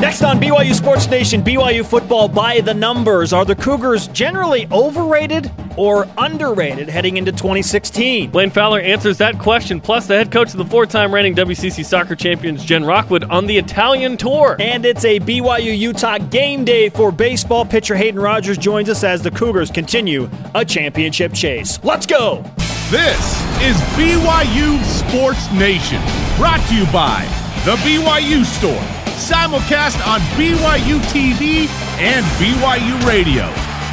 Next on BYU Sports Nation, BYU football by the numbers. Are the Cougars generally overrated or underrated heading into 2016? Blaine Fowler answers that question, plus the head coach of the four time reigning WCC soccer champions, Jen Rockwood, on the Italian tour. And it's a BYU Utah game day for baseball. Pitcher Hayden Rogers joins us as the Cougars continue a championship chase. Let's go! This is BYU Sports Nation, brought to you by The BYU Store, simulcast on BYU TV and BYU Radio.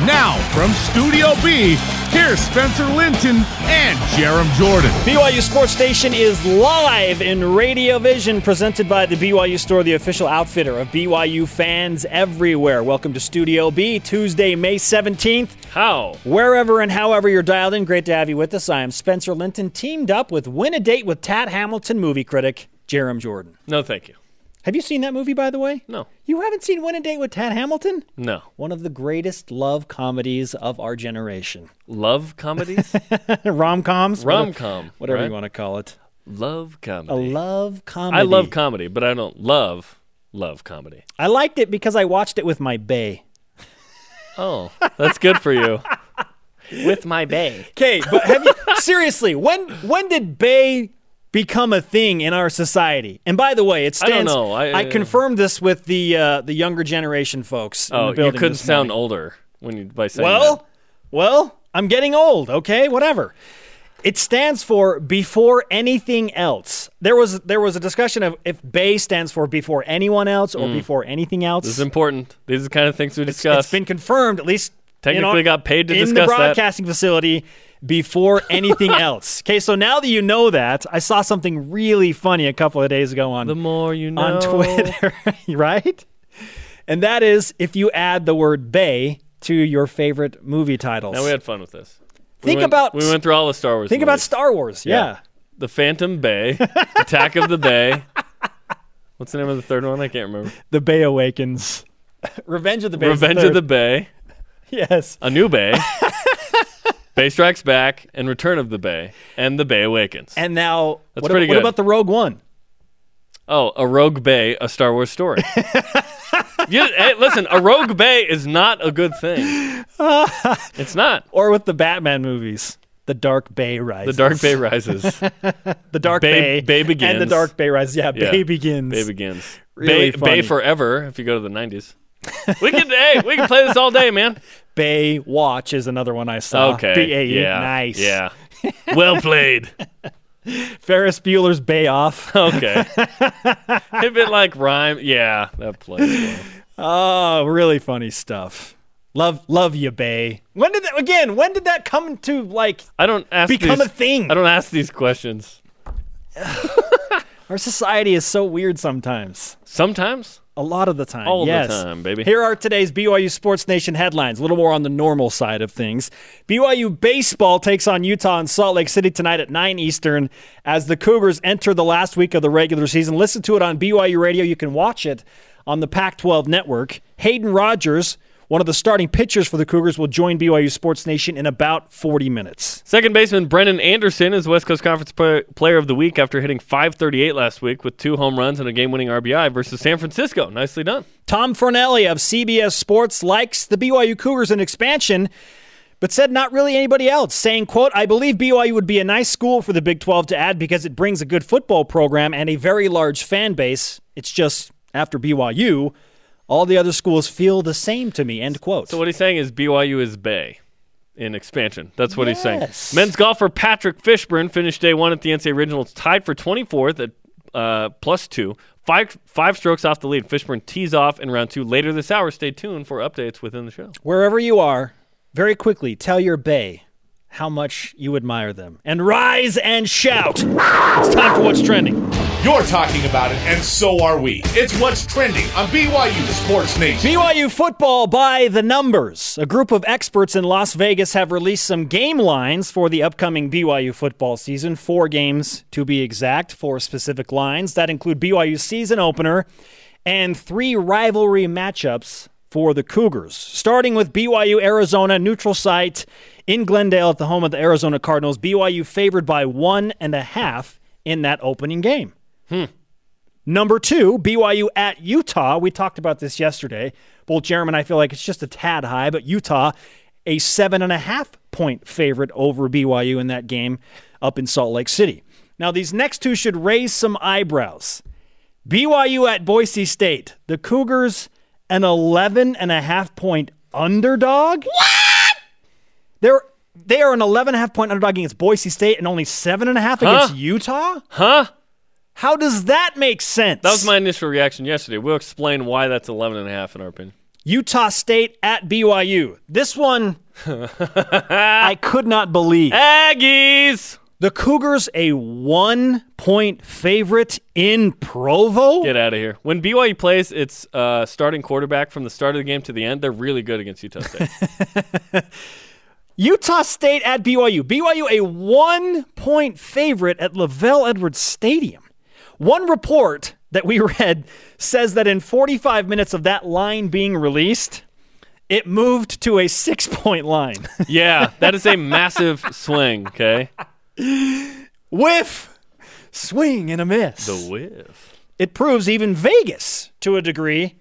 Now, from Studio B, here's Spencer Linton and Jarom Jordan. BYU Sports Nation is live in Radio Vision, presented by the BYU Store, the official outfitter of BYU fans everywhere. Welcome to Studio B, Tuesday, May 17th. How? Wherever and however you're dialed in, great to have you with us. I am Spencer Linton, teamed up with Win a Date with Tad Hamilton movie critic Jarom Jordan. No, thank you. Have you seen that movie, by the way? No. You haven't seen Win a Date with Tad Hamilton? No. One of the greatest love comedies of our generation. Love comedies? Rom coms? Rom com. Whatever right? you want to call it. Love comedy. A love comedy. I love comedy, but I don't love love comedy. I liked it because I watched it with my bae. Oh, that's good for you. With my bae. Okay, but have you seriously? When when did bae become a thing in our society? And by the way, it stands. I don't know. I- I confirmed this with the uh, the younger generation folks. Oh, you couldn't sound older when you by saying Well, that. well, I'm getting old. Okay, whatever. It stands for before anything else. There was there was a discussion of if BAE stands for before anyone else or before anything else. Mm. This is important. These are the kind of things we It's- discuss. it's been confirmed, at least Technically our- got paid to in discuss the that. broadcasting facility before anything else. Okay, so now that you know that, I saw something really funny a couple of days ago on the more you know. on Twitter, right? And that is if you add the word "bay" to your favorite movie titles. Now we had fun with this. We Think went- about- We went through all the Star Wars. Think about. Star Wars. Yeah. The Phantom Bay, Attack of the Bay. What's the name of the third one? I can't remember. The Bay Awakens. Revenge of the Bay. is Revenge of the. Bay, Yes. A New Bay, Bay Strikes Back, and Return of the Bay, and The Bay Awakens. And now, That's what, pretty what good. about the Rogue One? oh, A Rogue Bay, A Star Wars Story. you, hey, listen, A Rogue Bay is not a good thing. It's not. Or with the Batman movies? The Dark Bay rises. The Dark Bay Rises. The Dark Bay- Bay. Bay And the Dark Bay Rises. Yeah, Yeah. Bay Begins. Bay begins. Really Bay, funny. Bay forever. If you go to the nineties, we can. hey, we can play this all day, man. Bay Watch is another one I saw. Okay. B-A-E. Yeah. Nice. Yeah. Well played. Ferris Bueller's Bay Off. Okay. a bit like rhyme. Yeah, that plays. well. Oh, really funny stuff. Love, love you, Bay. When did that again? When did that come to like I don't ask. become these, a thing? I don't ask these questions. Our society is so weird sometimes. Sometimes. A lot of the time. All the time, baby. Here are today's BYU Sports Nation headlines. A little more on the normal side of things. BYU baseball takes on Utah in Salt Lake City tonight at 9 Eastern as the Cougars enter the last week of the regular season. Listen to it on BYU Radio. You can watch it on the Pac 12 network. Hayden Rogers, one of the starting pitchers for the Cougars, will join BYU Sports Nation in about 40 minutes. Second baseman Brennan Anderson is West Coast Conference Pla- Player of the Week after hitting 538 last week with two home runs and a game-winning RBI versus San Francisco. Nicely done. Tom Fornelli of CBS Sports likes the BYU Cougars in expansion, but said not really anybody else, saying, quote, I believe BYU would be a nice school for the Big 12 to add because it brings a good football program and a very large fan base. It's just after BYU, all the other schools feel the same to me, end quote. So what he's saying is BYU is Bay in expansion. That's what he's saying. Men's golfer Patrick Fishburne finished day one at the NCAA Regionals, tied for 24th at uh, plus two. Five, five strokes off the lead. Fishburne tees off in round two later this hour. Stay tuned for updates within the show. Wherever you are, very quickly tell your bay how much you admire them. And rise and shout. It's time for what's trending. You're talking about it, and so are we. It's what's trending on BYU Sports Nation. BYU football by the numbers. A group of experts in Las Vegas have released some game lines for the upcoming BYU football season. Four games to be exact, four specific lines that include BYU's season opener and three rivalry matchups for the Cougars. Starting with BYU Arizona neutral site in Glendale at the home of the Arizona Cardinals. BYU favored by one and a half in that opening game. Hmm. Number two, BYU at Utah. We talked about this yesterday. Both Jeremy and I feel like it's just a tad high, but Utah, a seven and a half point favorite over BYU in that game up in Salt Lake City. Now, these next two should raise some eyebrows. BYU at Boise State. The Cougars, an 11 and a half point underdog. What? They're they are an 11 and a half point underdog against Boise State and only seven and a half against Utah. Huh? How does that make sense? That was my initial reaction yesterday. We'll explain why that's 11 and a half in our opinion. Utah State at BYU. This one I could not believe. Aggies! The Cougars a one point favorite in Provo. Get out of here. When BYU plays its uh, starting quarterback from the start of the game to the end, they're really good against Utah State. Utah State at BYU. BYU a one point favorite at LaVell Edwards Stadium. One report that we read says that in 45 minutes of that line being released, it moved to a six point line. yeah, that is a massive swing, okay? Whiff, swing, and a miss. The whiff. It proves even Vegas, to a degree,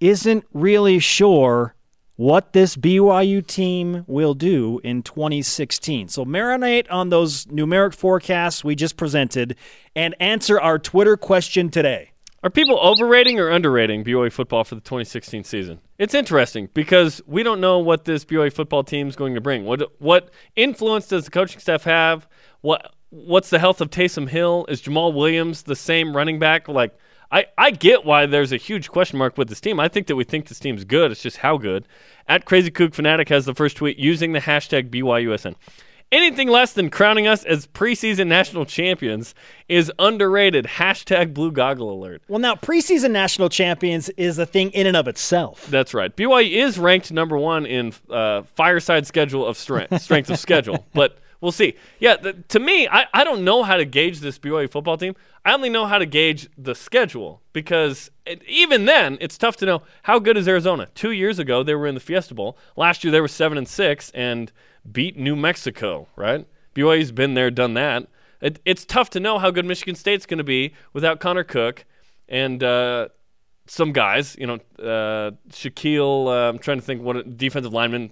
isn't really sure what this BYU team will do in 2016. So marinate on those numeric forecasts we just presented and answer our Twitter question today. Are people overrating or underrating BYU football for the 2016 season? It's interesting because we don't know what this BYU football team is going to bring. What what influence does the coaching staff have? What what's the health of Taysom Hill? Is Jamal Williams the same running back? Like I, I get why there's a huge question mark with this team. I think that we think this team's good. It's just how good. At Crazy Kook Fanatic has the first tweet using the hashtag BYUSN. Anything less than crowning us as preseason national champions is underrated. Hashtag blue goggle alert. Well, now, preseason national champions is a thing in and of itself. That's right. BYU is ranked number one in uh, fireside schedule of strength, strength of schedule, but we'll see. Yeah, the, to me, I, I don't know how to gauge this BYU football team. I only know how to gauge the schedule because it, even then, it's tough to know how good is Arizona. Two years ago, they were in the Fiesta Bowl. Last year, they were seven and six and beat New Mexico. Right? BYU's been there, done that. It, it's tough to know how good Michigan State's going to be without Connor Cook and. Uh, some guys, you know, uh, Shaquille. Uh, I'm trying to think what defensive lineman,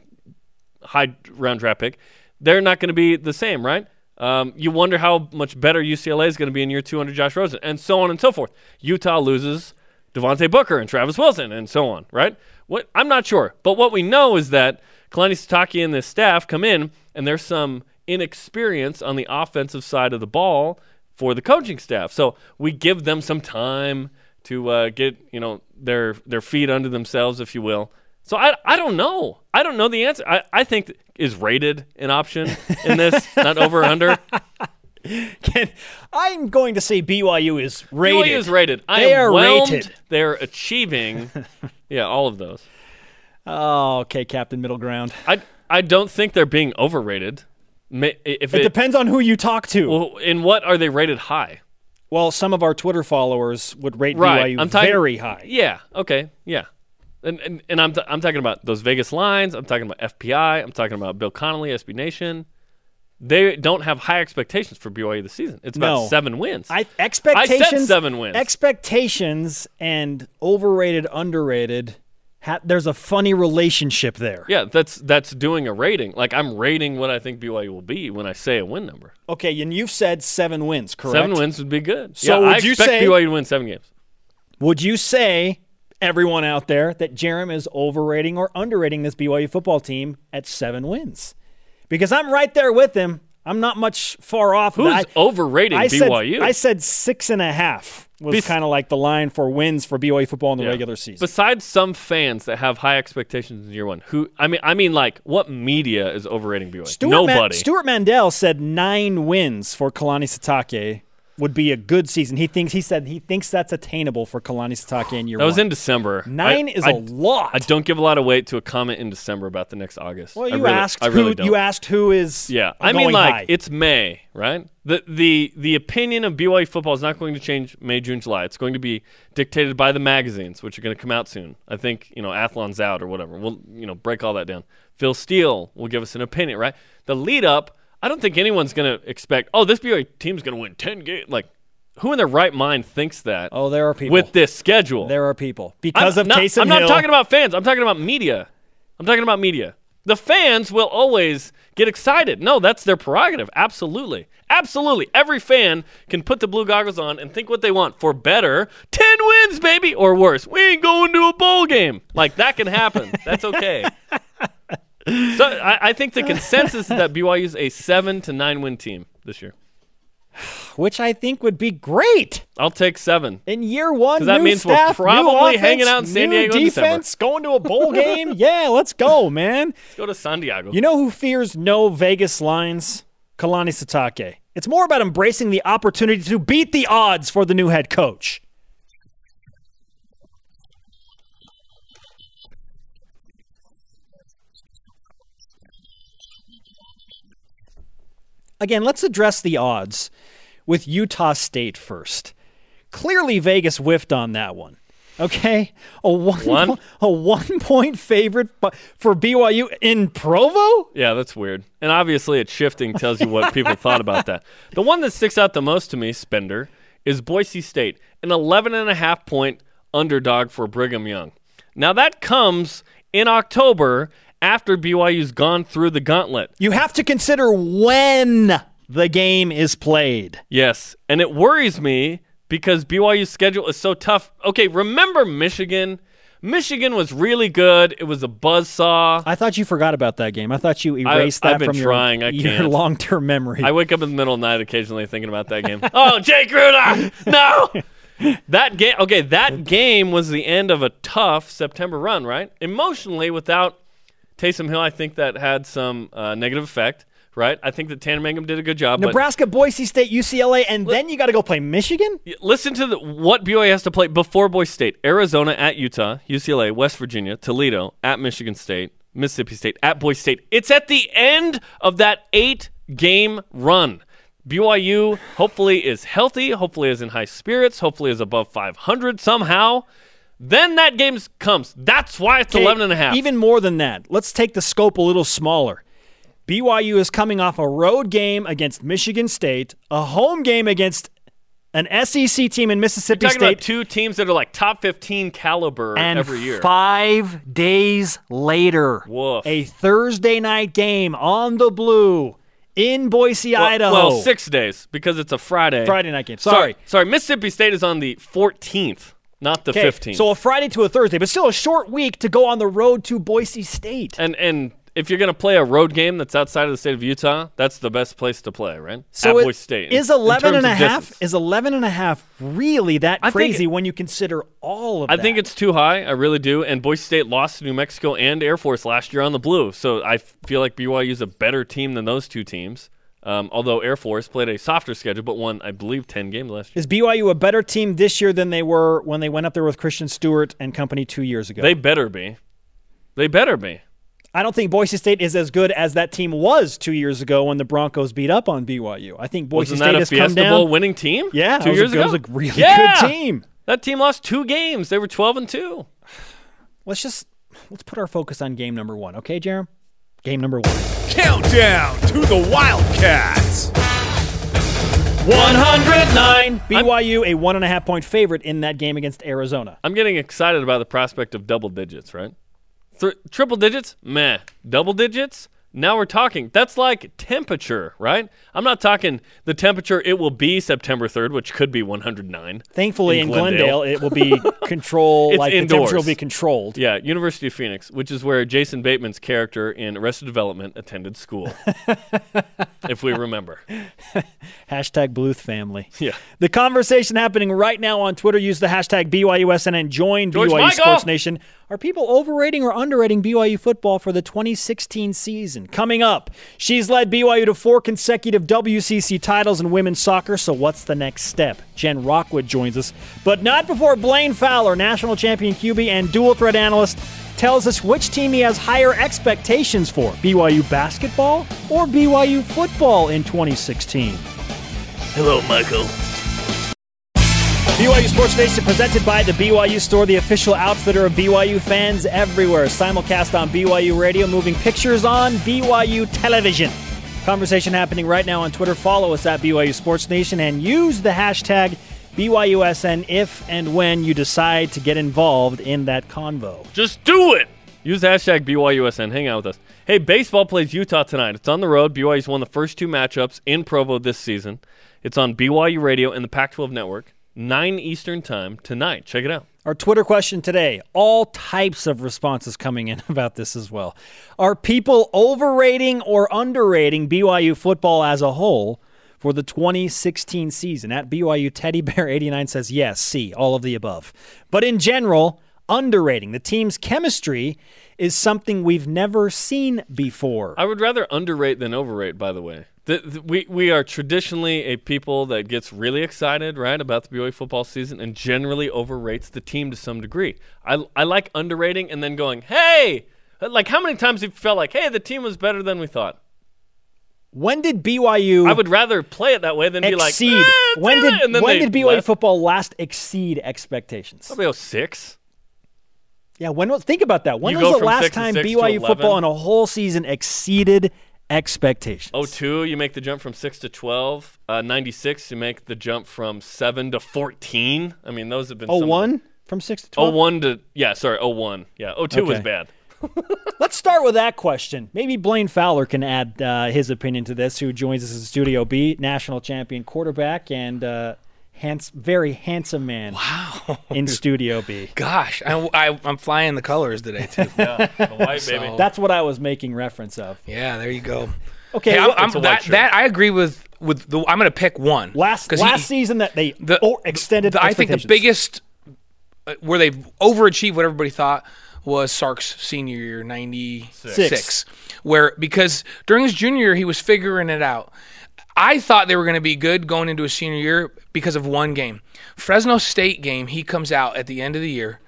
high round draft pick. They're not going to be the same, right? Um, you wonder how much better UCLA is going to be in year two under Josh Rosen, and so on and so forth. Utah loses Devontae Booker and Travis Wilson, and so on, right? What I'm not sure, but what we know is that Kalani Sitake and this staff come in, and there's some inexperience on the offensive side of the ball for the coaching staff. So we give them some time to uh, get you know their their feet under themselves, if you will. So I I don't know. I don't know the answer. I, I think is rated an option in this, not over or under. Can, I'm going to say BYU is rated. BYU is rated. I They are rated. They're achieving. yeah, all of those. Oh, okay, Captain Middle Ground. I I don't think they're being overrated. If It it, depends on who you talk to. Well, well, in what are they rated high? Well, some of our Twitter followers would rate Right. BYU I'm talking very high. Yeah. Okay. Yeah. And and, and I'm t- I'm talking about those Vegas lines. I'm talking about FPI. I'm talking about Bill Connolly, SB Nation. They don't have high expectations for BYU this season. It's about No. seven wins. I expectations. seven wins. Expectations and overrated, underrated. Ha- there's a funny relationship there. yeah, that's that's doing a rating. Like I'm rating what I think BYU will be when I say a win number. Okay, and you've said seven wins, correct? Seven wins would be good. So yeah, I would you expect say- BYU to win seven games. Would you say, everyone out there, that Jarom is overrating or underrating this BYU football team at seven wins? Because I'm right there with him. I'm not much far off. Who's I, overrating I said, BYU? I said six and a half was Bes- kind of like the line for wins for BYU football in the Yeah. regular season. Besides some fans that have high expectations in year one, who I mean, I mean, like what media is overrating BYU? Stuart Nobody. Stewart Mandel said nine wins for Kalani Sitake would be a good season. He thinks he said he thinks that's attainable for Kalani Sitake in year that was one. in December. Nine I- is I- a lot. I don't give a lot of weight to a comment in December about the next August. well, you really- asked really who don't. you asked who is Yeah, I mean, like high. it's May, right? The the the opinion of BYU football is not going to change May, June, July. It's going to be dictated by the magazines, which are going to come out soon. I think you know Athlon's out or whatever. We'll you know break all that down. Phil Steele will give us an opinion, right? The lead up, I don't think anyone's going to expect. Oh, this BYU team's going to win ten games. Like who in their right mind thinks that Oh, there are people. with this schedule? there are people because I'm of not, Taysom I'm not talking about fans. I'm talking about media. I'm talking about media. The fans will always get excited. No, that's their prerogative. Absolutely. Absolutely. Every fan can put the blue goggles on and think what they want for better 10 wins, baby, or worse. We ain't going to a bowl game. Like, that can happen. That's okay. so I, I think the consensus is that BYU is a seven to nine win team this year. which I think would be great I'll take seven. in year one. 'Cause that new means we're staff, new probably offense, hanging out in San new Diego in December. defense, going to a bowl game. yeah, let's go, man. Let's go to San Diego. You know who fears no Vegas lines? Kalani Sitake. It's more about embracing the opportunity to beat the odds for the new head coach. Again, let's address the odds with Utah State first. Clearly, Vegas whiffed on that one. Okay, a one, One? a one point favorite for BYU in Provo. Yeah, that's weird. And obviously, it's shifting tells you what people thought about that. The one that sticks out the most to me, Spencer, is Boise State, an 11 and a half point underdog for Brigham Young. Now, that comes in October after BYU's gone through the gauntlet. You have to consider when the game is played. Yes, and it worries me because BYU's schedule is so tough. Okay, remember Michigan? Michigan was really good. It was a buzzsaw. I thought you forgot about that game. I thought you erased I've that been from trying. Your, your long-term memory. I wake up in the middle of the night occasionally thinking about that game. oh, Jake Rudock! No! that game okay, that game was the end of a tough September run, right? Emotionally, without Taysom Hill, I think that had some uh, negative effect, right? I think that Tanner Mangum did a good job. but Nebraska, Boise State, UCLA, and then you got to go play Michigan. listen to the, what BYU has to play before Boise State: Arizona at Utah, UCLA, West Virginia, Toledo at Michigan State, Mississippi State at Boise State. It's at the end of that eight-game run. BYU hopefully is healthy, hopefully is in high spirits, hopefully is above 500 somehow. Then that game comes. That's why it's Okay, 11 and a half. Even more than that. Let's take the scope a little smaller. BYU is coming off a road game against Michigan State, a home game against an SEC team in Mississippi State, two teams that are like top 15 caliber and every year. five days later, Woof. a Thursday night game on the blue in Boise, well, Idaho. well, six days because it's a Friday. Friday night game. Sorry. Sorry, Mississippi State is on the 14th, not the 15th. So a Friday to a Thursday, but still a short week to go on the road to Boise State. and and if you're going to play a road game that's outside of the state of Utah, that's the best place to play, right? So At Boise State. is in 11 and a half distance. is 11 and a half really that I crazy it- when you consider all of I that? think it's too high. I really do. And Boise State lost to New Mexico and Air Force last year on the blue. So I feel like BYU is a better team than those two teams. Um, although Air Force played a softer schedule, but won, I believe, 10 games last year. Is BYU a better team this year than they were when they went up there with Christian Stewart and company 2 years ago? They better be. They better be. I don't think Boise State is as good as that team was 2 years ago when the Broncos beat up on BYU. I think Boise Wasn't State that a has come down. Bowl winning team? yeah, two years a, ago. That was a really Yeah! good team. That team lost two games. They were 12 and two. Let's just let's put our focus on game number 1, okay, Jarom? Game number 1. Countdown to the Wildcats. 109 BYU a one and a half point favorite in that game against Arizona. I'm getting excited about the prospect of double digits, right? Th- triple digits? Meh. Double digits? Now we're talking. That's like temperature, right? I'm not talking the temperature it will be September 3rd, which could be 109. Thankfully, in, In Glendale. Glendale. it will be controlled. It's like the indoors. temperature will be controlled. Yeah, University of Phoenix, which is where Jason Bateman's character in Arrested Development attended school. if we remember. Hashtag Bluth family. Yeah. The conversation happening right now on Twitter. Use the hashtag BYUSN and join George BYU Michael! Sports Nation. Are people overrating or underrating BYU football for the 2016 season? Coming up, she's led BYU to four consecutive WCC titles in women's soccer. So what's the next step? Jen Rockwood joins us, but not before Blaine Fowler, national champion QB and dual threat analyst, tells us which team he has higher expectations for: BYU basketball or BYU football in 2016. Hello, Michael. BYU Sports Nation presented by the BYU Store, the official outfitter of BYU fans everywhere. Simulcast on BYU Radio, moving pictures on BYU television. Conversation happening right now on Twitter. Follow us at BYU Sports Nation and use the hashtag BYUSN if and when you decide to get involved in that convo. Just do it. Use hashtag BYUSN. Hang out with us. Hey, baseball plays Utah tonight. It's on the road. BYU's won the first two matchups in Provo this season. It's on BYU Radio and the Pac 12 Network, 9 Eastern Time tonight. Check it out. Our Twitter question today, all types of responses coming in about this as well. Are people overrating or underrating BYU football as a whole for the 2016 season? At BYU Teddy Bear 89 says yes, C, all of the above. But in general, underrating. The team's chemistry is something we've never seen before. I would rather underrate than overrate, by the way. The, the, we we are traditionally a people that gets really excited, right, about the BYU football season, and generally overrates the team to some degree. I I like underrating and then going, hey, like how many times have you felt like, hey, the team was better than we thought? When did BYU? I would rather play it that way than exceed. be like, eh, when did when did BYU left. football last exceed expectations? Probably 06. Yeah, when was think about that. When You was the last time BYU football in a whole season exceeded expectations? Oh, two, you make the jump from 6 to 12. Uh, 96, you make the jump from 7 to 14. I mean, those have been Oh one from six to twelve. 01 to, yeah, sorry, 01. Yeah, 02 was bad. Let's start with that question. Maybe Blaine Fowler can add uh, his opinion to this. Who joins us in Studio B, national champion quarterback and uh, hands, very handsome man. Wow. in Studio B. Gosh, I, I, I'm flying the colors today too. Yeah, the white So- That's what I was making reference of. yeah, there you go. Okay, Hey, I'm, I'm- It's a white that, that I agree with. With the, I'm going to pick one last 'Cause last he- season that they the, extended. the- I think the biggest uh, where they've overachieved what everybody thought was Sark's senior year, '96, where because during his junior year he was figuring it out. I thought they were going to be good going into his senior year because of one game, Fresno State game. He comes out at the end of the year,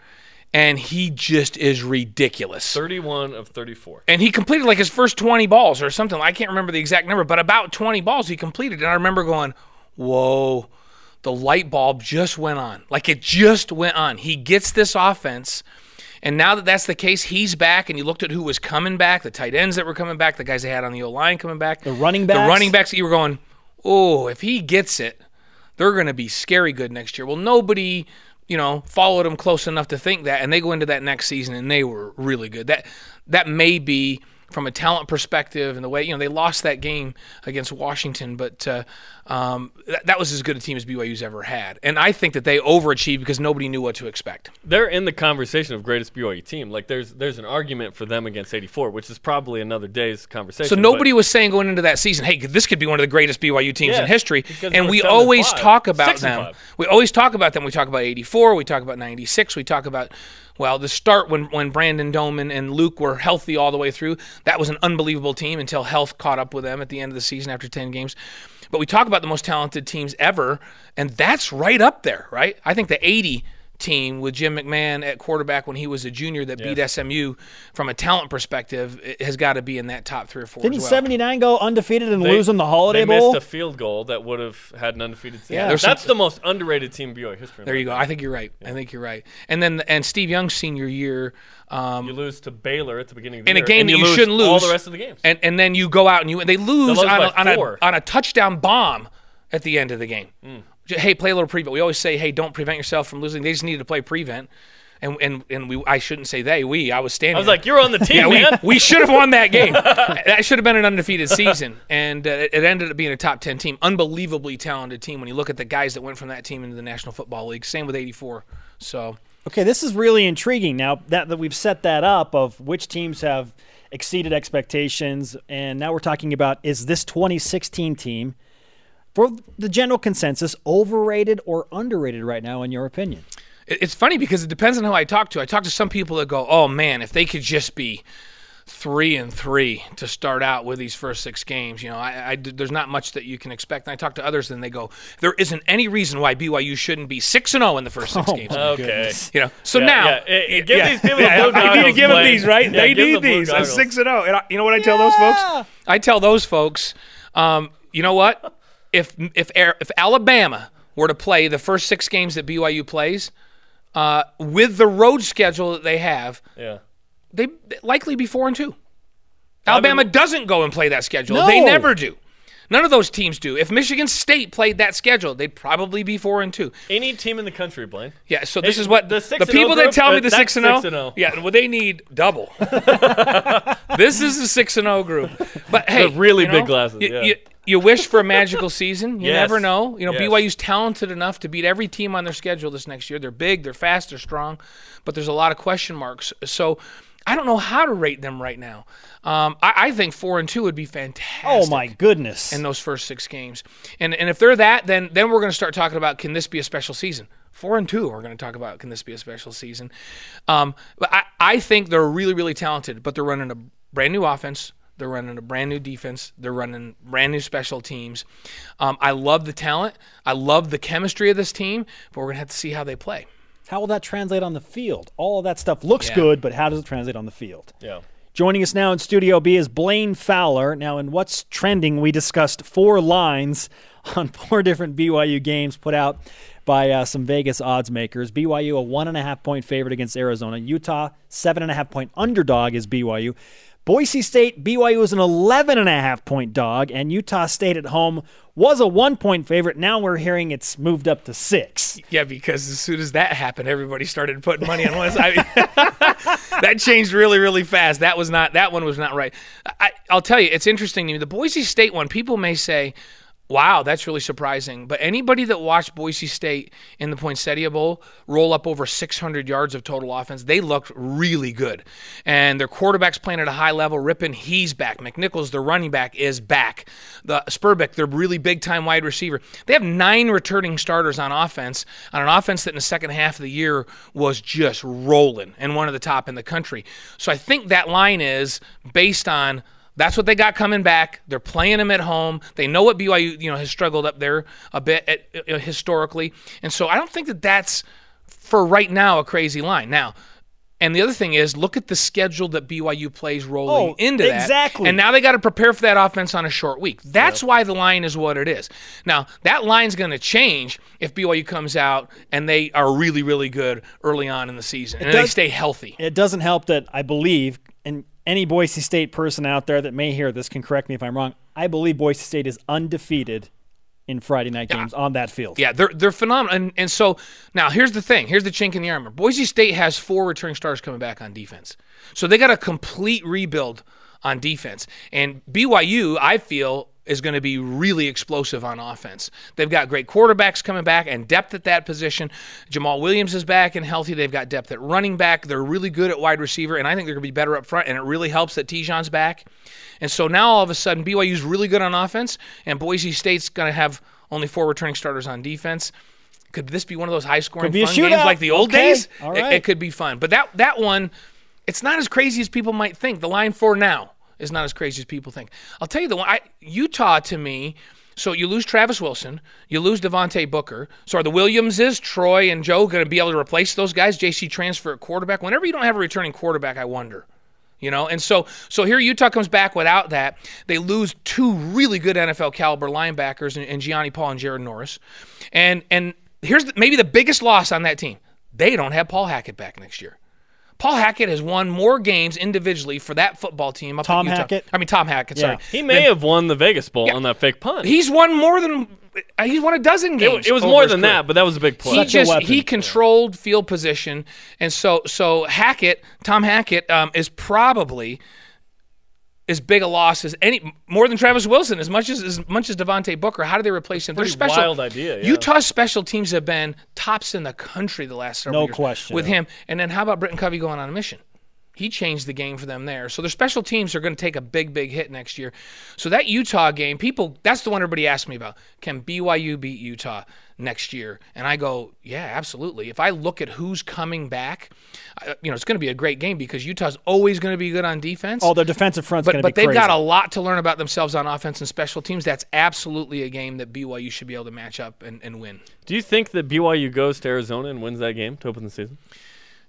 and he just is ridiculous. 31 of 34. and he completed like his first 20 balls or something. I can't remember the exact number, but about 20 balls he completed. And I remember going, whoa, the light bulb just went on. Like it just went on. He gets this offense. And now that that's the case, he's back. And you looked at who was coming back, the tight ends that were coming back, the guys they had on the O line coming back, The running backs, the running backs that you were going, oh, if he gets it, they're going to be scary good next year. Well, nobody, you know, followed him close enough to think that, and they go into that next season and they were really good. That that may be from a talent perspective and the way you know they lost that game against Washington, but uh, um, that, that was as good a team as BYU's ever had. And I think that they overachieved because nobody knew what to expect. They're in the conversation of greatest BYU team. Like there's there's an argument for them against 84, which is probably another day's conversation. So but- nobody was saying going into that season, "Hey, this could be one of the greatest BYU teams Yeah, in history." And and always talk about them. We always talk about them. We talk about '84. We talk about '96. We talk about well, the start when when Brandon Doman and Luke were healthy all the way through. That was an unbelievable team until health caught up with them at the end of the season after 10 games. But we talk about the most talented teams ever, and that's right up there, right? I think the '80 team with Jim McMahon at quarterback when he was a junior that beat SMU from a talent perspective it has got to be in that top three or four. Didn't as well. 79 go undefeated and They- lose in the Holiday they Bowl? missed a field goal that would have had an undefeated season. Yeah, that's some- the most underrated team in BYU history. There my you go. opinion. I think you're right. I think you're right. And then and Steve Young's senior year, um, You lose to Baylor at the beginning of the in a game that you, you shouldn't lose all the rest of the games. and and then you go out and you they lose lose on a, on, a, on a touchdown bomb at the end of the game. Hmm. J- Hey, play a little prevent. We always say, hey, don't prevent yourself from losing. They just needed to play prevent. And and and we I shouldn't say they we I was standing. I was there. like, "You're on the team, yeah, we, man." we should have won that game. that should have been an undefeated season, and uh, it it ended up being a top ten team. Unbelievably talented team when you look at the guys that went from that team into the National Football League. Same with '84. So Okay, this is really intriguing. Now that, that we've set that up of which teams have exceeded expectations, and now we're talking about is this 2016 team, for the general consensus, overrated or underrated right now, in your opinion? It's funny because it depends on who I talk to. I talk to some people that go, "Oh man, if they could just be three and three to start out with these first six games, you know, I, I- there's not much that you can expect." And I talk to others, and they go, "There isn't any reason why BYU shouldn't be six and zero in the first six games." okay. You know, so Yeah, now yeah. Eh, eh, give these people the yeah, blue I need to goggles, give them these, right? Yeah, they give need them blue these. A goggles. six and zero. And I, you know what I tell those folks? I tell those folks, um, you know what? If if if Alabama were to play the first six games that BYU plays, uh, with the road schedule that they have, Yeah. they likely be four and two. Alabama doesn't go and play that schedule. They never do. None of those teams do. If Michigan State played that schedule, they'd probably be four and two. Any team in the country, Blaine. Yeah, so this Hey, is what the the, people oh that tell me uh, the six and zero. and oh. Yeah, well, they need double. this is the six and zero group. But hey, really you big know, glasses, You, yeah. you, you wish for a magical season. You Yes. never know. You know, Yes. BYU's talented enough to beat every team on their schedule this next year. They're big, they're fast, they're strong, but there's a lot of question marks. So. I don't know how to rate them right now. Um, I, I think four and two would be fantastic Oh my goodness. in those first six games. And and if they're that, then then we're going to start talking about can this be a special season? Four and two, we're going to talk about can this be a special season? Um, but I, I think they're really really talented, but they're running a brand new offense. They're running a brand new defense. They're running brand new special teams. Um, I love the talent. I love the chemistry of this team, but we're going to have to see how they play. How will that translate on the field? All of that stuff looks Yeah. good, but how does it translate on the field? Yeah. Joining us now in Studio B is Blaine Fowler. Now, in What's Trending, we discussed four lines on four different BYU games put out by uh, some Vegas odds makers. BYU, a one and a half point favorite against Arizona. Utah, seven and a half point underdog is BYU. Boise State, BYU was an 11 and a half point dog, and Utah State at home was a one point favorite. Now we're hearing it's moved up to six. Yeah, because as soon as that happened, everybody started putting money on one side. that changed really, really fast. That was not that one was not right. I, I'll tell you, it's interesting to me. The Boise State one, people may say, "Wow, that's really surprising." But anybody that watched Boise State in the Poinsettia Bowl roll up over 600 yards of total offense, they looked really good, and their quarterback's playing at a high level. Rypien, he's back. McNichols, the running back, is back. The Sperbeck, their really big time wide receiver. They have nine returning starters on offense on an offense that in the second half of the year was just rolling and one of the top in the country. So I think that line is based on that's what they got coming back. They're playing them at home. They know what BYU you know has struggled up there a bit at, uh, historically, and so I don't think that that's for right now a crazy line. Now, and the other thing is, look at the schedule that BYU plays rolling Oh, into that. exactly. And now they got to prepare for that offense on a short week. That's why the line is what it is. Now, that line's going to change if BYU comes out and they are really, really good early on in the season and they stay healthy. It doesn't help that I believe, and any Boise State person out there that may hear this can correct me if I'm wrong. I believe Boise State is undefeated in Friday night games on that field. Yeah, they're they're phenomenal. And and so now here's the thing. Here's the chink in the armor. Boise State has four returning stars coming back on defense. So they got a complete rebuild on defense. And BYU, I feel, is going to be really explosive on offense. They've got great quarterbacks coming back and depth at that position. Jamal Williams is back and healthy. They've got depth at running back. They're really good at wide receiver, and I think they're going to be better up front. And it really helps that Tijon's back. And so now all of a sudden, BYU's really good on offense, and Boise State's going to have only four returning starters on defense. Could this be one of those high scoring fun games like the old Okay. days? It- it could be fun. But that that one, it's not as crazy as people might think. The line for now is not as crazy as people think. I'll tell you the one. I, Utah to me. So you lose Travis Wilson, you lose Devontae Booker. So are the Williamses, Troy, and Joe going to be able to replace those guys? JC transfer at quarterback. Whenever you don't have a returning quarterback, I wonder. You know, and so so here Utah comes back without that. They lose two really good NFL caliber linebackers and, Gionni Paul and Jared Norris, and and here's the, maybe the biggest loss on that team. They don't have Paul Hackett back next year. Paul Hackett has won more games individually for that football team. Up Tom. Hackett? I mean Tom Hackett. Sorry, He may have won the Vegas Bowl on that fake punt. he's won more than he's won a dozen games. it, it was more than career. that, but that was a big He play. Such a just he controlled field position, and so so Hackett, Tom Hackett, um, is probably as big a loss as any more than Travis Wilson, as much as as much as Devontae Booker. How do they replace him? Pretty special wild idea, yeah. Utah's special teams have been tops in the country the last several years. No years question. with him. And then how about Britton Covey going on a mission? He changed the game for them there. So their special teams are going to take a big, big hit next year. So that Utah game, people, that's the one everybody asked me about. Can BYU beat Utah next year? And I go, yeah, absolutely. If I look at who's coming back, I- you know, it's going to be a great game because Utah's always going to be good on defense. Oh, their defensive front's but going to be but they've crazy. got a lot to learn about themselves on offense and special teams. That's absolutely a game that BYU should be able to match up and, and win. Do you think that BYU goes to Arizona and wins that game to open the season?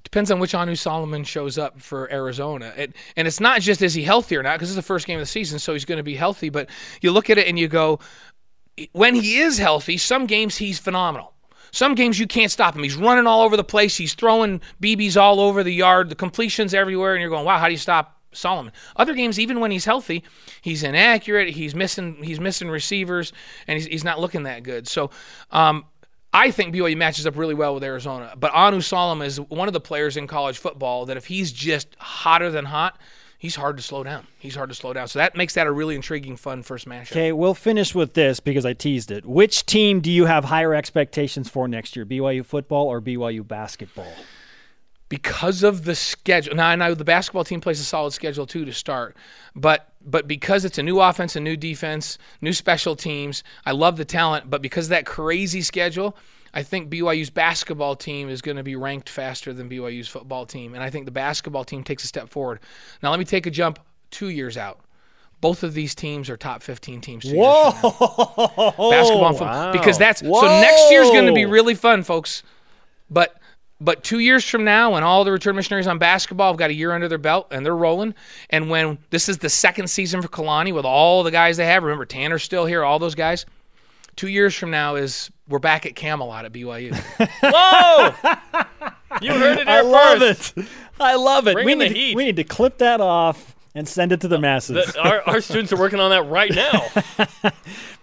Depends on which Anu Solomon shows up for Arizona. It, and it's not just is he healthy or not, because it's the first game of the season, so he's going to be healthy. But you look at it and you go, when he is healthy, some games he's phenomenal. Some games you can't stop him. He's running all over the place. He's throwing BBs all over the yard. The completions everywhere, and you're going, wow, how do you stop Solomon. Other games, even when he's healthy, he's inaccurate. He's missing he's missing receivers, and he's, he's not looking that good. So. Um, I think BYU matches up really well with Arizona, but Anu Solomon is one of the players in college football that if he's just hotter than hot, he's hard to slow down. He's hard to slow down. So that makes that a really intriguing, fun first matchup. Okay, we'll finish with this because I teased it. Which team do you have higher expectations for next year, BYU football or BYU basketball? because of the schedule. Now I know the basketball team plays a solid schedule too to start, but but because it's a new offense, a new defense, new special teams, I love the talent. But because of that crazy schedule, I think BYU's basketball team is going to be ranked faster than BYU's football team, and I think the basketball team takes a step forward. Now let me take a jump two years out. Both of these teams are top 15 teams. Whoa! Basketball and football. Wow. Because that's Whoa! so next year's going to be really fun, folks. But but two years from now, when all the return missionaries on basketball have got a year under their belt and they're rolling, and when this is the second season for Kalani with all the guys they have, remember Tanner's still here, all those guys. Two years from now is we're back at Camelot at BYU. Whoa! you heard it here I love first. it. I love it. Bring we in the need to, heat. we need to clip that off and send it to the uh, masses. The- our, our students are working on that right now.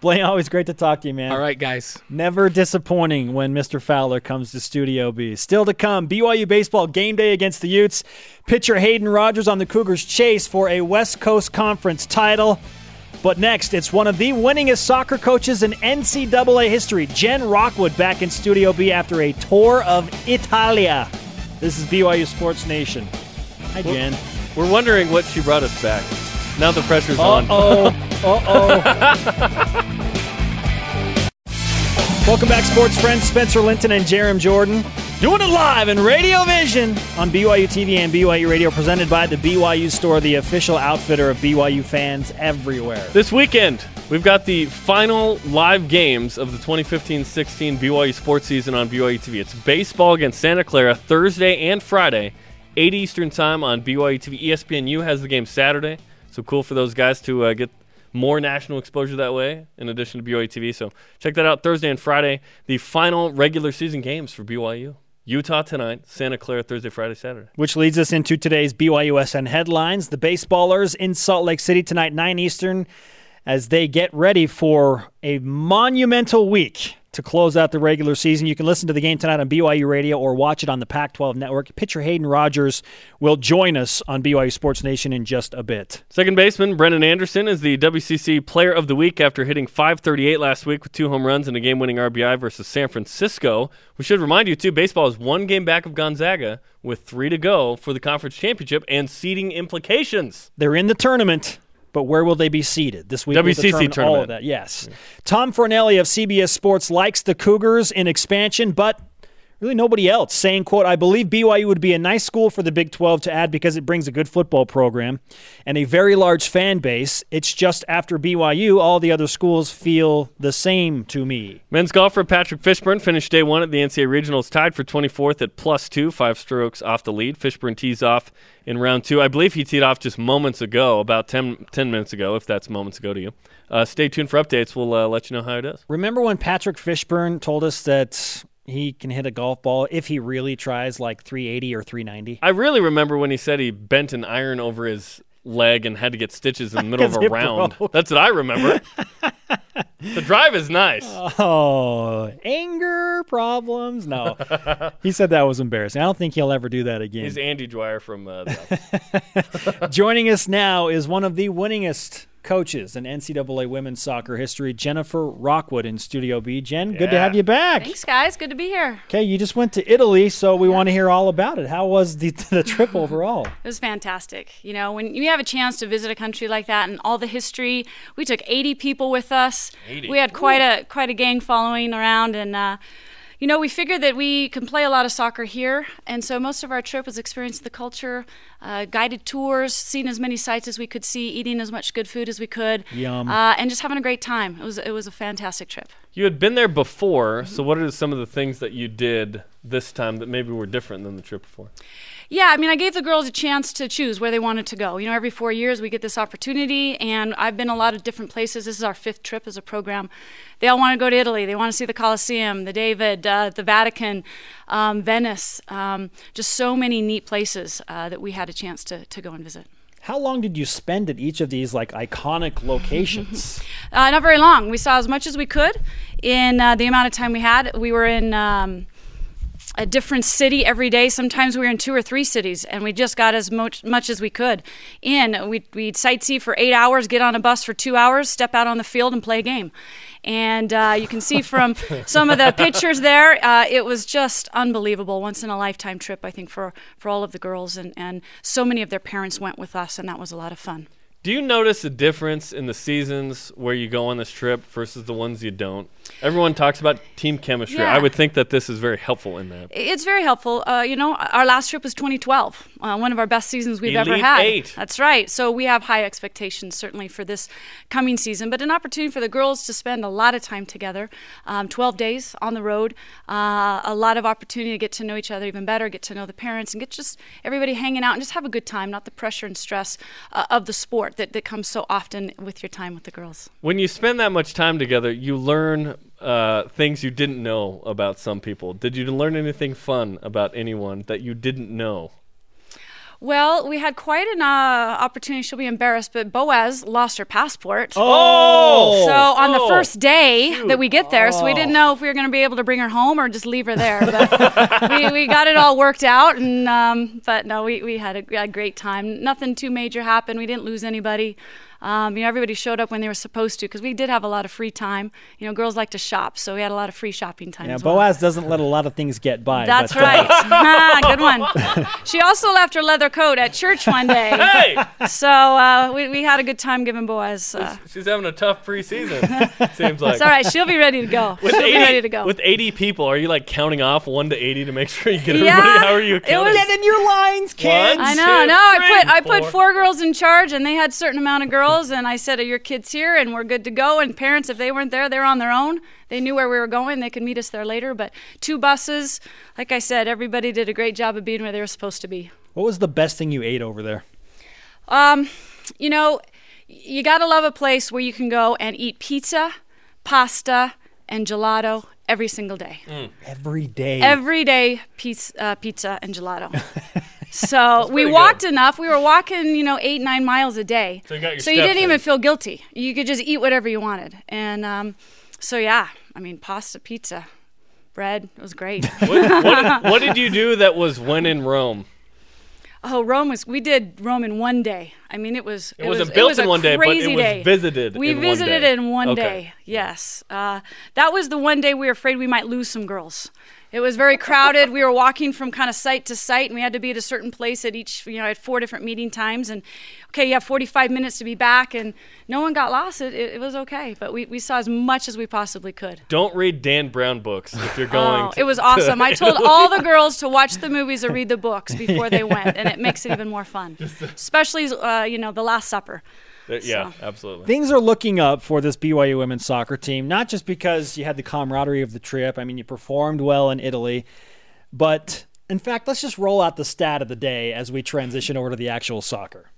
Blaine, always great to talk to you, man. all right, guys. Never disappointing when Mr. Fowler comes to Studio B. Still to come, BYU baseball game day against the Utes. Pitcher Hayden Rogers on the Cougars' chase for a West Coast Conference title. But next, it's one of the winningest soccer coaches in NCAA history, Jen Rockwood, back in Studio B after a tour of Italia. This is BYU Sports Nation. Hi, Jen. We're wondering what she brought us back. Now the pressure's Uh on. oh. Uh oh. Welcome back, sports friends. Spencer Linton and Jarom Jordan doing it live in Radio Vision on BYU TV and BYU Radio, presented by the BYU Store, the official outfitter of BYU fans everywhere. This weekend, we've got the final live games of the 2015-16 BYU sports season on BYU TV. It's baseball against Santa Clara Thursday and Friday, 8 Eastern time on BYU TV. ESPNU has the game Saturday, so cool for those guys to uh, get more national exposure that way in addition to BYU TV. So check that out Thursday and Friday, the final regular season games for BYU. Utah tonight, Santa Clara Thursday, Friday, Saturday. Which leads us into today's BYUSN headlines. The baseballers in Salt Lake City tonight, 9 Eastern, as they get ready for a monumental week to close out the regular season. You can listen to the game tonight on BYU Radio or watch it on the Pac 12 network. Pitcher Hayden Rogers will join us on BYU Sports Nation in just a bit. Second baseman Brendan Anderson is the WCC Player of the Week after hitting 538 last week with two home runs and a game-winning RBI versus San Francisco. We should remind you too, baseball is one game back of Gonzaga with three to go for the conference championship and seeding implications. They're in the tournament, but where will they be seated? This week WCC determine all tournament. of that. Yes. Tom Fornelli of CBS Sports likes the Cougars in expansion, but really nobody else. Saying, quote, I believe BYU would be a nice school for the Big 12 to add because it brings a good football program and a very large fan base. It's just after BYU, all the other schools feel the same to me. Men's golfer Patrick Fishburne finished day one at the NCAA Regionals tied for 24th at plus two, five strokes off the lead. Fishburne tees off in round two. I believe he teed off just moments ago, about 10, 10 minutes ago, if that's moments ago to you. Uh, stay tuned for updates. We'll uh, let you know how it is. Remember when Patrick Fishburne told us that he can hit a golf ball if he really tries like 380 or 390? I really remember when he said he bent an iron over his leg and had to get stitches in the middle of a round. broke. That's what I remember. the drive is nice. Oh, anger problems? No. he said that was embarrassing. I don't think he'll ever do that again. He's Andy Dwyer from uh, the Joining us now is one of the winningest coaches in NCAA women's soccer history, Jennifer Rockwood in Studio B. Jen, good to have you back. Thanks, guys. Good to be here. Okay, you just went to Italy, so we want to hear all about it. How was the, the trip overall? It was fantastic. You know, when you have a chance to visit a country like that and all the history, we took 80 people with us. 80. We had quite a quite a gang following around, and uh, you know, we figured that we can play a lot of soccer here, and so most of our trip was experiencing the culture, uh, guided tours, seeing as many sights as we could see, eating as much good food as we could, Yum. uh, and just having a great time. It was it was a fantastic trip. You had been there before, so what are some of the things that you did this time that maybe were different than the trip before? Yeah, I mean, I gave the girls a chance to choose where they wanted to go. You know, every four years we get this opportunity, and I've been a lot of different places. This is our fifth trip as a program. They all want to go to Italy. They want to see the Colosseum, the David, uh, the Vatican, um, Venice. Um, just so many neat places uh, that we had a chance to, to go and visit. How long did you spend at each of these like iconic locations? Uh, not very long. We saw as much as we could in uh, the amount of time we had. We were in um, a different city every day. Sometimes we were in two or three cities, and we just got as much, much as we could in. We'd, we'd sightsee for eight hours, get on a bus for two hours, step out on the field, and play a game. And uh, you can see from some of the pictures there, uh, it was just unbelievable. Once in a lifetime trip, I think, for, for all of the girls. And, and so many of their parents went with us, and that was a lot of fun. Do you notice a difference in the seasons where you go on this trip versus the ones you don't? Everyone talks about team chemistry. Yeah. I would think that this is very helpful in that. It's very helpful. Uh, you know, our last trip was 2012, uh, one of our best seasons we've ever had. Eight. That's right. So we have high expectations certainly for this coming season, but an opportunity for the girls to spend a lot of time together, um, 12 days on the road, uh, a lot of opportunity to get to know each other even better, get to know the parents, and get just everybody hanging out and just have a good time, not the pressure and stress uh, of the sport that, that comes so often with your time with the girls. When you spend that much time together, you learn uh, things you didn't know about some people. Did you learn anything fun about anyone that you didn't know? Well, we had quite an uh, opportunity. She'll be embarrassed, but Boaz lost her passport. Oh, So on the Oh, first day that we get there, so we didn't know if we were going to be able to bring her home or just leave her there. But we, we got it all worked out, and um, but no, we, we had a, a great time. Nothing too major happened. We didn't lose anybody. Um, you know, everybody showed up when they were supposed to because we did have a lot of free time. You know, girls like to shop, so we had a lot of free shopping time. yeah. as well. Boaz doesn't let a lot of things get by. That's but, uh. Good one. She also left her leather coat at church one day. Hey, So uh, we, we had a good time giving Boaz. Uh, she's having a tough preseason. It seems like. it's all right. She'll be ready to go. With She'll 80, be ready to go. With 80 people, are you like counting off 1 to 80 to make sure you get Yeah, everybody? How are you counting? it was- Get in your lines, kids. One, I know. two, No, I three, put I put four. four girls in charge, and they had a certain amount of girls, and I said, "Are your kids here?" And we're good to go. And parents, if they weren't there, they're on their own. They knew where we were going. They could meet us there later. But two buses, like I said, everybody did a great job of being where they were supposed to be. What was the best thing you ate over there? Um, you know, you got to love a place where you can go and eat pizza, pasta, and gelato every single day. Mm. Every day. Every day, pizza, uh, pizza and gelato. so we walked good. enough. We were walking, you know, eight nine miles a day. So you got your you didn't even feel guilty. You could just eat whatever you wanted. And um, so yeah, I mean, pasta, pizza, bread. It was great. what, what, what did you do that was when in Rome? Oh, Rome was. We did Rome in one day. I mean, it was. It, wasn't was, built it was in a one day, but it was day. visited We in one visited day. in one Okay. day. Yes, uh, that was the one day we were afraid we might lose some girls. It was very crowded. we were walking from kind of site to site, and we had to be at a certain place at each. You know, at four different meeting times, and okay, you have 45 minutes to be back, and no one got lost. It, it, it was okay, but we, we saw as much as we possibly could. Don't read Dan Brown books if you're going. Oh, to- it was awesome. I told all the girls to watch the movies or read the books before they went, and it makes it even more fun. Especially, uh, you know, The Last Supper. Yeah, so. absolutely. Things are looking up for this BYU women's soccer team, not just because you had the camaraderie of the trip. I mean, you performed well in Italy, but in fact, let's just roll out the stat of the day as we transition over to the actual soccer.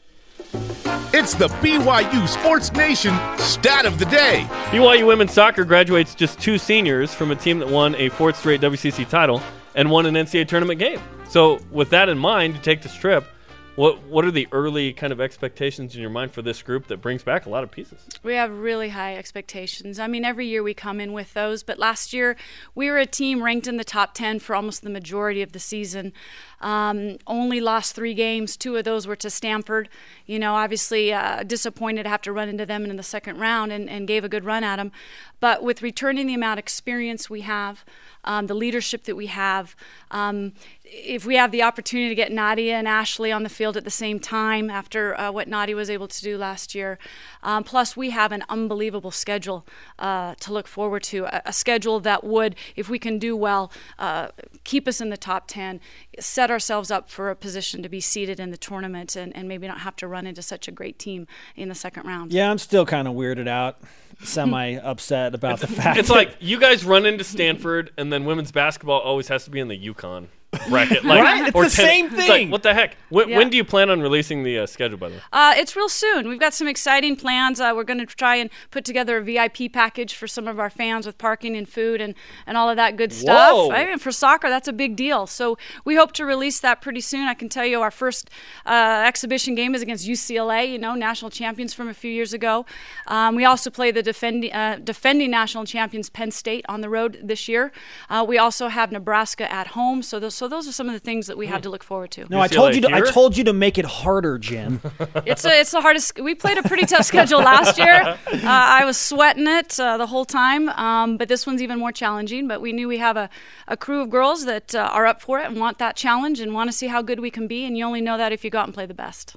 It's the BYU Sports Nation stat of the day. BYU women's soccer graduates just two seniors from a team that won a fourth straight WCC title and won an NCAA tournament game. So, with that in mind, you take this trip. What what are the early kind of expectations in your mind for this group that brings back a lot of pieces? We have really high expectations. I mean, every year we come in with those, but last year we were a team ranked in the top 10 for almost the majority of the season. Um, only lost three games. Two of those were to Stanford. You know, obviously uh, disappointed to have to run into them in the second round and, and gave a good run at them. But with returning the amount of experience we have, um, the leadership that we have, um, if we have the opportunity to get Nadia and Ashley on the field at the same time after uh, what Nadia was able to do last year, um, plus we have an unbelievable schedule uh, to look forward to, a, a schedule that would, if we can do well, uh, keep us in the top 10, set ourselves up for a position to be seated in the tournament and, and maybe not have to run into such a great team in the second round. Yeah, I'm still kind of weirded out, semi upset about the fact. It's like you guys run into Stanford, and then women's basketball always has to be in the UConn. Wreck it. Like, Right? It's or the same it's like, thing. what the heck? When, Yeah. when do you plan on releasing the uh, schedule? By the way, Uh, it's real soon. We've got some exciting plans. Uh, we're going to try and put together a VIP package for some of our fans with parking and food and, and all of that good stuff. Whoa. I mean, for soccer, that's a big deal. So we hope to release that pretty soon. I can tell you our first uh, exhibition game is against UCLA, you know, national champions from a few years ago. Um, we also play the defending, uh, defending national champions Penn State on the road this year. Uh, we also have Nebraska at home. So those, so those are some of the things that we have to look forward to. No, I told you. To, I told you to make it harder, Jim. It's a, it's the hardest. We played a pretty tough schedule last year. Uh, I was sweating it uh, the whole time, um, but this one's even more challenging. But we knew we have a, a crew of girls that uh, are up for it and want that challenge and want to see how good we can be. And you only know that if you go out and play the best.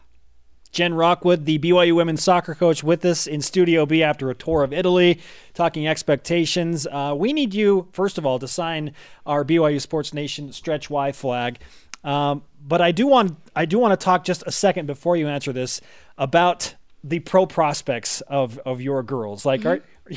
Jen Rockwood, the BYU women's soccer coach, with us in Studio B after a tour of Italy, talking expectations. Uh, we need you, first of all, to sign our BYU Sports Nation Stretch Y flag. Um, but I do want I do want to talk just a second before you answer this about the pro prospects of of your girls. Like, are,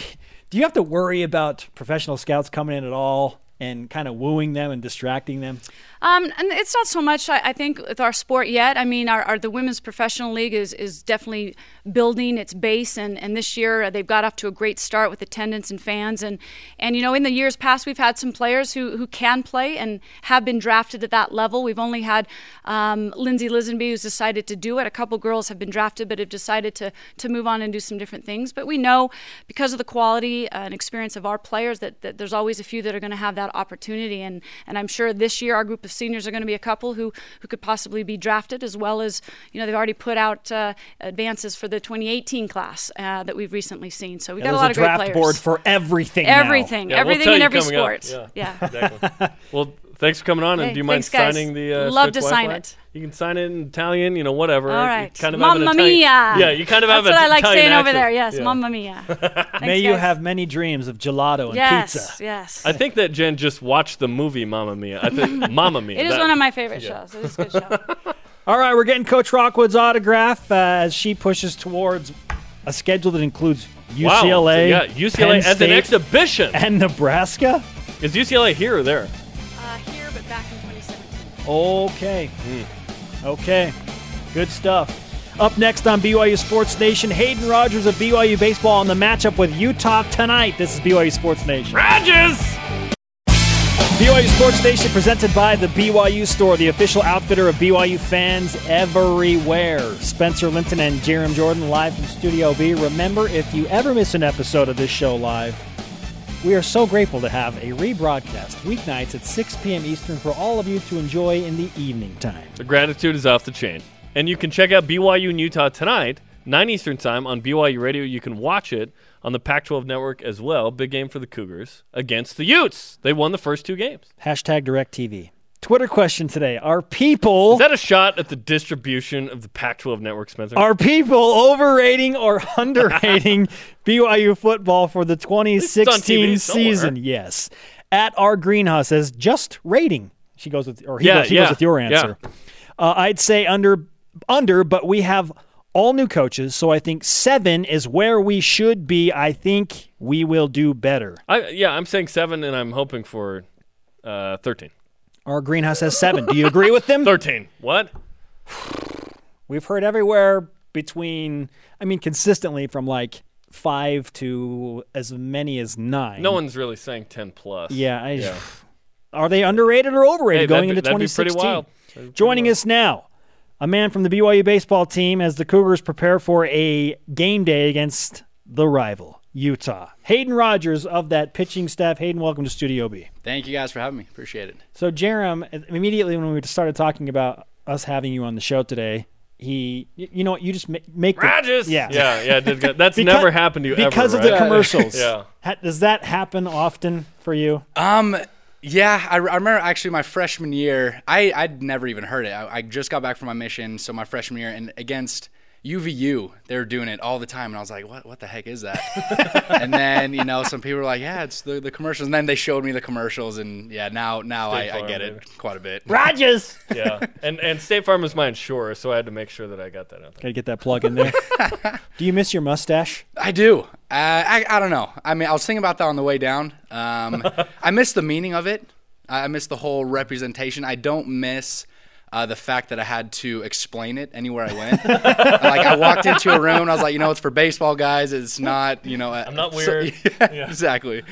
do you have to worry about professional scouts coming in at all and kind of wooing them and distracting them? Um, and it's not so much, I, I think, with our sport yet. I mean, our, our the women's professional league is, is definitely building its base, and, and this year uh, they've got off to a great start with attendance and fans. And, and you know, in the years past, we've had some players who, who can play and have been drafted at that level. We've only had um, Lindsi Lisonbee, who's decided to do it. A couple girls have been drafted, but have decided to, to move on and do some different things. But we know because of the quality uh, and experience of our players that, that there's always a few that are going to have that opportunity. And, and I'm sure this year our group of seniors are going to be a couple who, who could possibly be drafted, as well as, you know, they've already put out uh, advances for the 2018 class uh, that we've recently seen. So we've got a lot a of great draft players. board for everything. now. everything, Yeah, we'll everything tell in every coming up. sport. Yeah. yeah. exactly. well, thanks for coming on. and Hey, do you mind thanks, guys. signing the? Uh, Love Stretch to sign flag? it. You can sign it in Italian. You know, whatever. All You kind of have Mamma Italian- mia. Yeah, you kind of have That's what I like Italian saying over accent. there. Yes, Yeah. mamma mia. Thanks, May you guys. have many dreams of gelato and yes, pizza. yes. I think that Jen just watched the movie Mamma Mia. I think Mamma Mia. It is that- one of my favorite shows. It is a good show. All right, we're getting Coach Rockwood's autograph uh, as she pushes towards a schedule that includes Wow. UCLA, Yeah, UCLA Penn as an exhibition. and Nebraska. Is UCLA here or there? Uh, here, but back in 2017. Okay, okay, good stuff. Up next on BYU Sports Nation, Hayden Rogers of BYU Baseball on the matchup with Utah tonight. This is BYU Sports Nation. Rogers. BYU Sports Nation presented by the BYU Store, the official outfitter of BYU fans everywhere. Spencer Linton and Jarom Jordan live from Studio B. Remember, if you ever miss an episode of this show live, we are so grateful to have a rebroadcast weeknights at 6 p.m. Eastern for all of you to enjoy in the evening time. The gratitude is off the chain. And you can check out BYU in Utah tonight, 9 Eastern Time on BYU Radio. You can watch it on the Pac 12 network as well. Big game for the Cougars against the Utes. They won the first two games. Hashtag DirecTV. Twitter question today. Are people Is that a shot at the distribution of the Pac 12 network, Spencer? are people overrating or underrating BYU football for the 2016 season? Yes. At our greenhouse says just rating. She goes with or he, Yeah, goes, he yeah, goes with your yeah. answer. Uh, I'd say under under, but we have all new coaches, so I think seven is where we should be. I think we will do better. I, yeah, I'm saying seven, and I'm hoping for uh, 13. Our greenhouse has seven. Do you agree with them? 13. What? We've heard everywhere between, I mean, consistently from like five to as many as nine. No one's really saying 10 plus. Yeah, I, Yeah. are they underrated or overrated Hey, going into be- be 2016? pretty wild. That'd be pretty Joining wild. us now, a man from the BYU baseball team as the Cougars prepare for a game day against the rival Utah. Hayden Rogers of that pitching staff. Hayden, welcome to Studio B. Thank you guys for having me. Appreciate it. So Jarom, immediately when we started talking about us having you on the show today, he, you know what, you just ma- make the, Rogers. yeah, Yeah, yeah. did. That's Because- never happened to you because ever, of the commercials. Yeah. Does that happen often for you? Um, yeah, I, I remember actually my freshman year. I I'd never even heard it. I, I just got back from my mission, so my freshman year, and against UVU, they were doing it all the time, and I was like, what What the heck is that? and then you know, some people were like, yeah, it's the, the commercials, and then they showed me the commercials, and yeah, now now State I, I get baby. it quite a bit. Rogers. yeah. And and State Farm is my insurer, so I had to make sure that I got that out there. Gotta get that plug in there. Do you miss your mustache? I do. Uh, I I don't know. I mean, I was thinking about that on the way down. Um, I miss the meaning of it. I I miss the whole representation. I don't miss uh, the fact that I had to explain it anywhere I went. like I walked into a room and I was like, you know, it's for baseball guys. It's not, you know, I'm not weird. yeah, Exactly.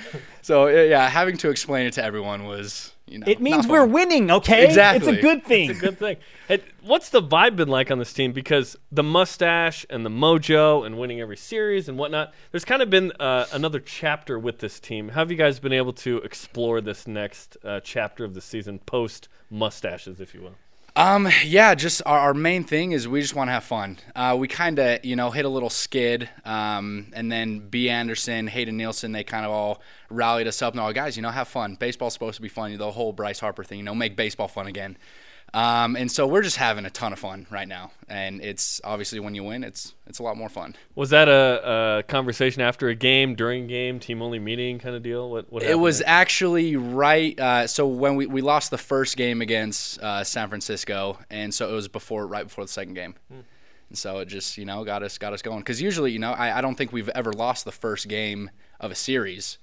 So uh, yeah, having to explain it to everyone was, you know, It means we're winning, okay? Exactly. It's a good thing. It's a good thing. It, what's the vibe been like on this team? Because the mustache and the mojo and winning every series and whatnot, there's kind of been uh, another chapter with this team. How have you guys been able to explore this next uh, chapter of the season post mustaches, if you will? Um, yeah, just our, our main thing is we just want to have fun. Uh, we kind of, you know, hit a little skid, um, and then B. Anderson, Hayden Nielsen, they kind of all rallied us up. And all guys, you know, have fun. Baseball's supposed to be fun. The whole Bryce Harper thing, you know, make baseball fun again. Um, and so we're just having a ton of fun right now, and it's obviously when you win, it's it's a lot more fun. Was that a, a conversation after a game, during a game, team only meeting kind of deal? What, what It was there? actually right. Uh, so when we, we lost the first game against uh, San Francisco, and so it was before right before the second game, and so it just you know got us got us going. Because usually you know I, I don't think we've ever lost the first game of a series,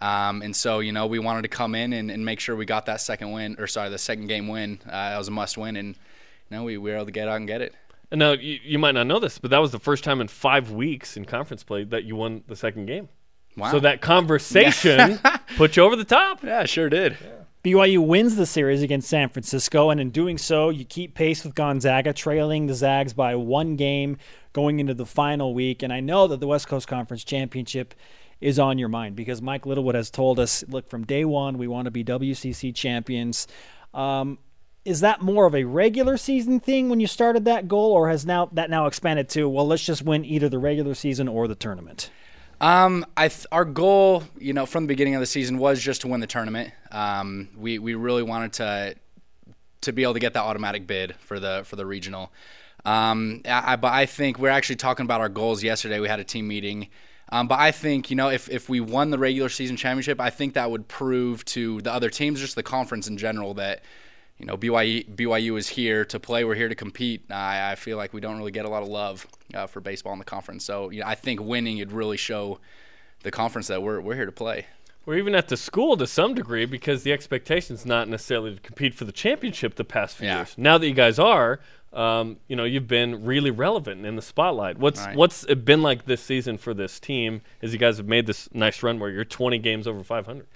um, and so you know we wanted to come in and, and make sure we got that second win or sorry the second game win. Uh, that was a must win, and you know we, we were able to get out and get it. And now you, you might not know this, but that was the first time in five weeks in conference play that you won the second game. Wow. So that conversation put you over the top. yeah, sure did. BYU wins the series against San Francisco, and in doing so, you keep pace with Gonzaga, trailing the Zags by one game going into the final week. And I know that the West Coast Conference Championship is on your mind because Mike Littlewood has told us, look, from day one, we want to be WCC champions. Um, is that more of a regular season thing when you started that goal, or has now that now expanded to well, let's just win either the regular season or the tournament? Um, I th- our goal, you know, from the beginning of the season was just to win the tournament. Um, we we really wanted to to be able to get that automatic bid for the for the regional. Um, I, but I think we're actually talking about our goals yesterday. We had a team meeting. Um, but I think you know if if we won the regular season championship, I think that would prove to the other teams, just the conference in general, that you know BYU BYU is here to play. We're here to compete. I, I feel like we don't really get a lot of love uh, for baseball in the conference. So you know, I think winning would really show the conference that we're we're here to play. Or even at the school to some degree because the expectation is not necessarily to compete for the championship the past few Yeah. years. Now that you guys are, um, you know, you've been really relevant in the spotlight. What's Right. what's it been like this season for this team as you guys have made this nice run where you're 20 games over 500?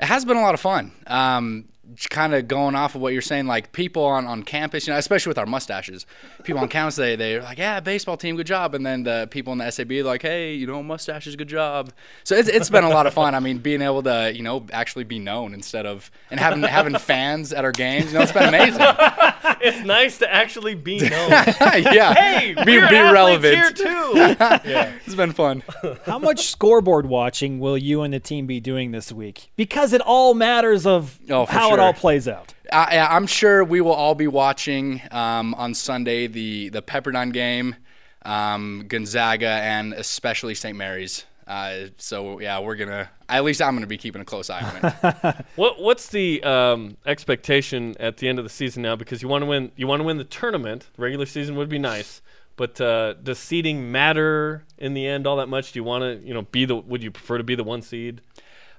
It has been a lot of fun. Um, kind of going off of what you're saying, like people on, on campus, you know, especially with our mustaches, people on campus, they, they're like, yeah, baseball team, good job. And then the people in the SAB are like, hey, you know, mustaches, good job. So it's, it's been a lot of fun. I mean, being able to, you know, actually be known instead of, and having, having fans at our games, you know, it's been amazing. it's nice to actually be known. yeah. hey, be, we're be relevant. here too. yeah. It's been fun. How much scoreboard watching will you and the team be doing this week? Because it all matters of Oh, for how it sure. All plays out. I, I- I'm sure we will all be watching um, on Sunday the the Pepperdine game, um, Gonzaga, and especially St. Mary's. Uh, so yeah, we're gonna. At least I'm gonna be keeping a close eye on it. What what's the um, expectation at the end of the season now? Because you want to win, you want to win the tournament. The regular season would be nice, but uh, does seeding matter in the end all that much? Do you want to, you know, be the? Would you prefer to be the one seed?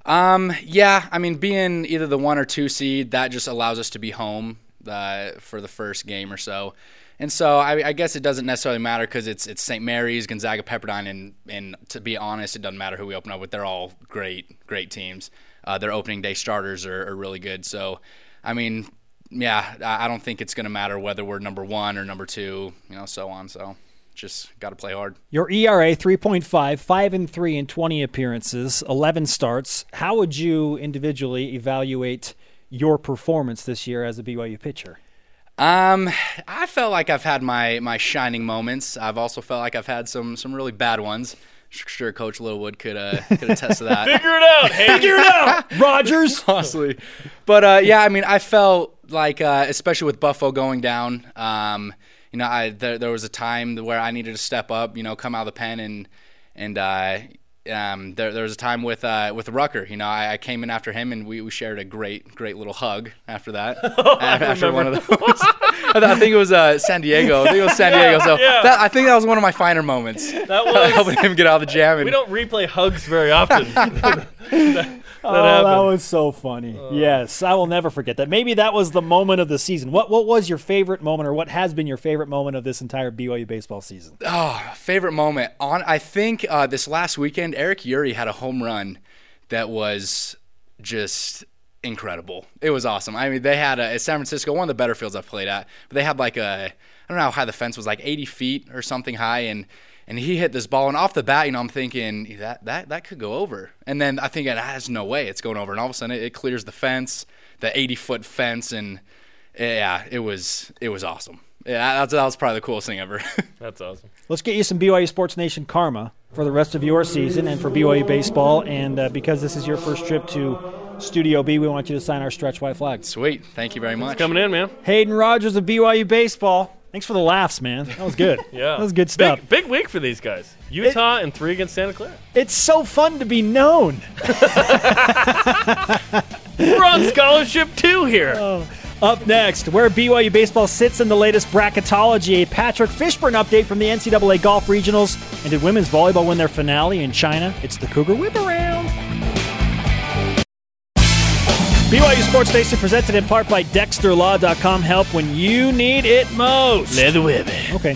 Um, yeah, I mean, being either the one or two seed, that just allows us to be home uh, for the first game or so. And so I, I guess it doesn't necessarily matter because it's it's St. Mary's, Gonzaga, Pepperdine, and and to be honest, it doesn't matter who we open up with. They're all great, great teams. Uh, their opening day starters are, are really good. So, I mean, yeah, I don't think it's going to matter whether we're number one or number two, you know, so on. So, just got to play hard. Your ERA 3.5, 5 and 3 in 20 appearances, 11 starts. How would you individually evaluate your performance this year as a BYU pitcher? Um, I felt like I've had my my shining moments. I've also felt like I've had some some really bad ones. Sure, Coach Littlewood could uh, could attest to that. Figure it out. Hey, Figure it out, Rogers. Honestly, but uh, yeah, I mean, I felt like, uh, especially with Buffalo going down, um, you know, I there, there was a time where I needed to step up, you know, come out of the pen and and uh, um, there, there was a time with uh, with Rucker. You know, I, I came in after him, and we, we shared a great great little hug after that. after one of those, I think it was uh, San Diego. I think it was San Diego. So Yeah. that, I think that was one of my finer moments. that was. helping him get out of the jam. And we don't replay hugs very often. oh, that was so funny. yes, I will never forget that. Maybe that was the moment of the season. What what was your favorite moment, or what has been your favorite moment of this entire BYU baseball season? Oh, favorite moment on. I think uh, this last weekend, Eric Yuri had a home run that was just incredible. It was awesome. I mean, they had a, San Francisco, one of the better fields I've played at. But they had like a, I don't know how high the fence was, like 80 feet or something high, and and he hit this ball, and off the bat, you know, I'm thinking that that that could go over, and then I think ah, there's no way it's going over, and all of a sudden it, it clears the fence, the 80 foot fence, and yeah, it was it was awesome. Yeah, that, that was probably the coolest thing ever. That's awesome. Let's get you some BYU Sports Nation karma for the rest of your season and for BYU baseball. And uh, because this is your first trip to Studio B, we want you to sign our stretch Y flag. Sweet, thank you very much. Coming in, man. Hayden Rogers of BYU baseball. Thanks for the laughs, man. That was good. Yeah, that was good stuff. Big, big week for these guys. Utah and three against Santa Clara. It's so fun to be known. We're on scholarship too here. Oh. Up next, where BYU baseball sits in the latest bracketology, a Patrick Fishburn update from the NCAA Golf Regionals, and did women's volleyball win their finale in China? It's the Cougar Whip Around. BYU Sports Nation presented in part by DexterLaw.com. Help when you need it most. Leather whip. Okay.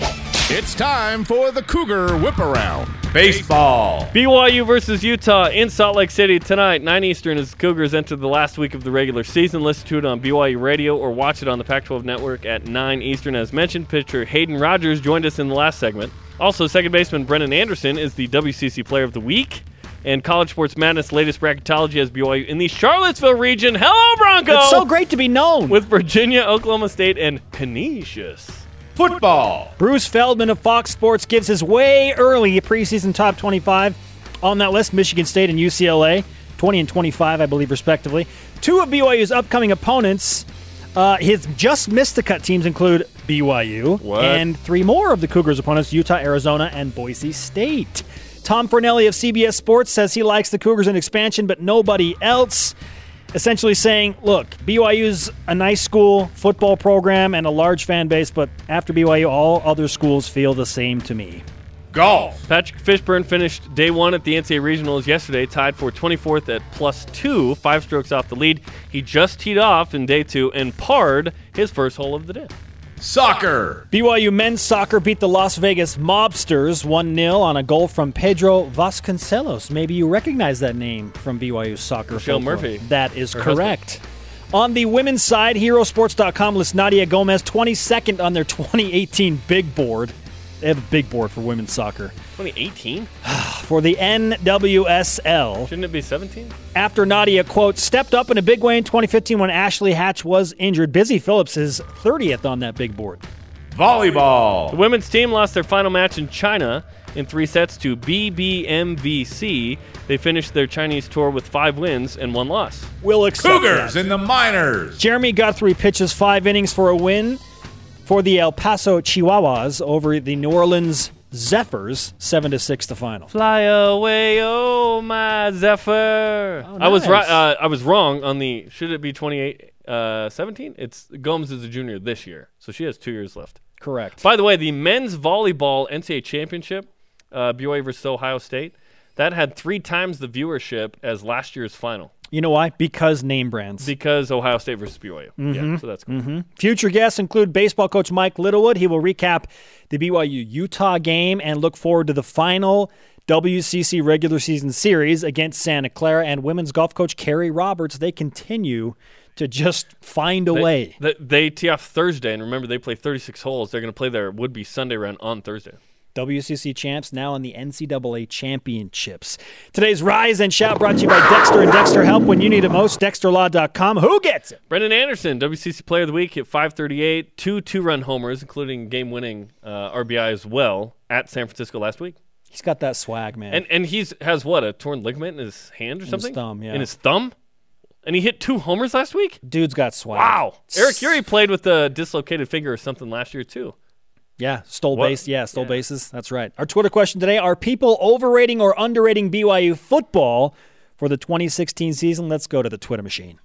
It's time for the Cougar Whip Around. Baseball. BYU versus Utah in Salt Lake City tonight, 9 Eastern, as Cougars enter the last week of the regular season. Listen to it on BYU Radio or watch it on the Pac 12 network at 9 Eastern. As mentioned, pitcher Hayden Rogers joined us in the last segment. Also, second baseman Brennan Anderson is the WCC Player of the Week. And College Sports Madness latest bracketology has BYU in the Charlottesville region. Hello, Bronco! It's so great to be known. With Virginia, Oklahoma State, and Canisius. Football. Bruce Feldman of Fox Sports gives his way early preseason top 25 on that list. Michigan State and UCLA, 20 and 25, I believe, respectively. Two of BYU's upcoming opponents, uh, his just missed the cut teams include BYU, What? and three more of the Cougars' opponents: Utah, Arizona, and Boise State. Tom Fornelli of CBS Sports says he likes the Cougars in expansion, but nobody else essentially saying, look, BYU's a nice school, football program, and a large fan base, but after BYU, all other schools feel the same to me. Golf. Patrick Fishburn finished day one at the NCAA Regionals yesterday, tied for 24th at plus two, five strokes off the lead. He just teed off in day two and parred his first hole of the day. Soccer. BYU men's soccer beat the Las Vegas Mobsters 1 0 on a goal from Pedro Vasconcelos. Maybe you recognize that name from BYU soccer. Michelle folklore. Murphy. That is Her correct. On the women's side, HeroSports.com lists Nadia Gomes 22nd on their 2018 big board. They have a big board for women's soccer. 2018? For the NWSL, Shouldn't it be 17? after Nadia, quote, stepped up in a big way in 2015 when Ashley Hatch was injured. Busy Phillips is 30th on that big board. Volleyball. The women's team lost their final match in China in three sets to BBMVC. They finished their Chinese tour with five wins and one loss. Will accept Cougars that. in the minors. Jeremy Guthrie pitches five innings for a win for the El Paso Chihuahuas over the New Orleans Zephyrs, seven to six, the final. Fly away, oh my Zephyr! Oh, I was nice. right. Uh, I was wrong on the. Should it be 28, uh, 17? It's Gomes is a junior this year, so she has two years left. Correct. By the way, the men's volleyball NCAA championship, uh, BYU versus Ohio State, that had three times the viewership as last year's final You know why? Because name brands. because Ohio State versus BYU. Mm-hmm. Yeah, so that's cool. Future guests include baseball coach Mike Littlewood. He will recap the BYU Utah game and look forward to the final WCC regular season series against Santa Clara. And women's golf coach Carrie Roberts. They continue to just find a They, way. They, they tee off Thursday, and remember they play 36 holes. They're going to play their would-be Sunday round on Thursday. WCC champs now in the NCAA championships. Today's Rise and Shout brought to you by Dexter and Dexter Help when you need it most. DexterLaw.com. Who gets it? Brennan Anderson, WCC Player of the Week, at 538, two two-run homers, including game-winning uh, RBI as well at San Francisco last week. He's got that swag, man. And and he's has what a torn ligament in his hand or his something thumb, yeah. in his thumb, and he hit two homers last week. Dude's got swag. Wow, Eric Yuri played with a dislocated finger or something last year too. Yeah, stole What? base. Yeah, stole Yeah. bases. That's right. Our Twitter question today: Are people overrating or underrating BYU football for the 2016 season? Let's go to the Twitter machine.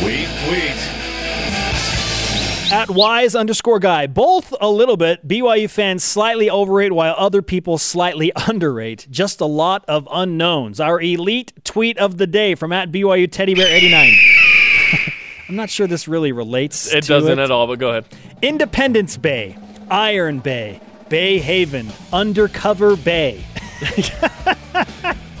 Tweet, tweet. At wise underscore guy, both a little bit. BYU fans slightly overrate while other people slightly underrate. Just a lot of unknowns. Our elite tweet of the day from at BYU Teddy Bear 89. I'm not sure this really relates. It to doesn't it. at all, but go ahead. Independence Bay, Iron Bay, Bay Haven, Undercover Bay.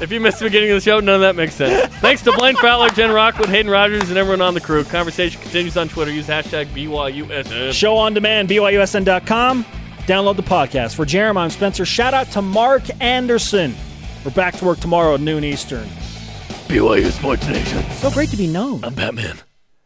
If you missed the beginning of the show, none of that makes sense. Thanks to Blaine Fowler, Jen Rockwood, Hayden Rogers, and everyone on the crew. Conversation continues on Twitter. Use hashtag BYUSN. Show on demand, BYUSN.com. Download the podcast. For Jeremiah, I'm Spencer. Shout out to Mark Anderson. We're back to work tomorrow at noon Eastern. BYU Sports Nation. So great to be known. I'm Batman.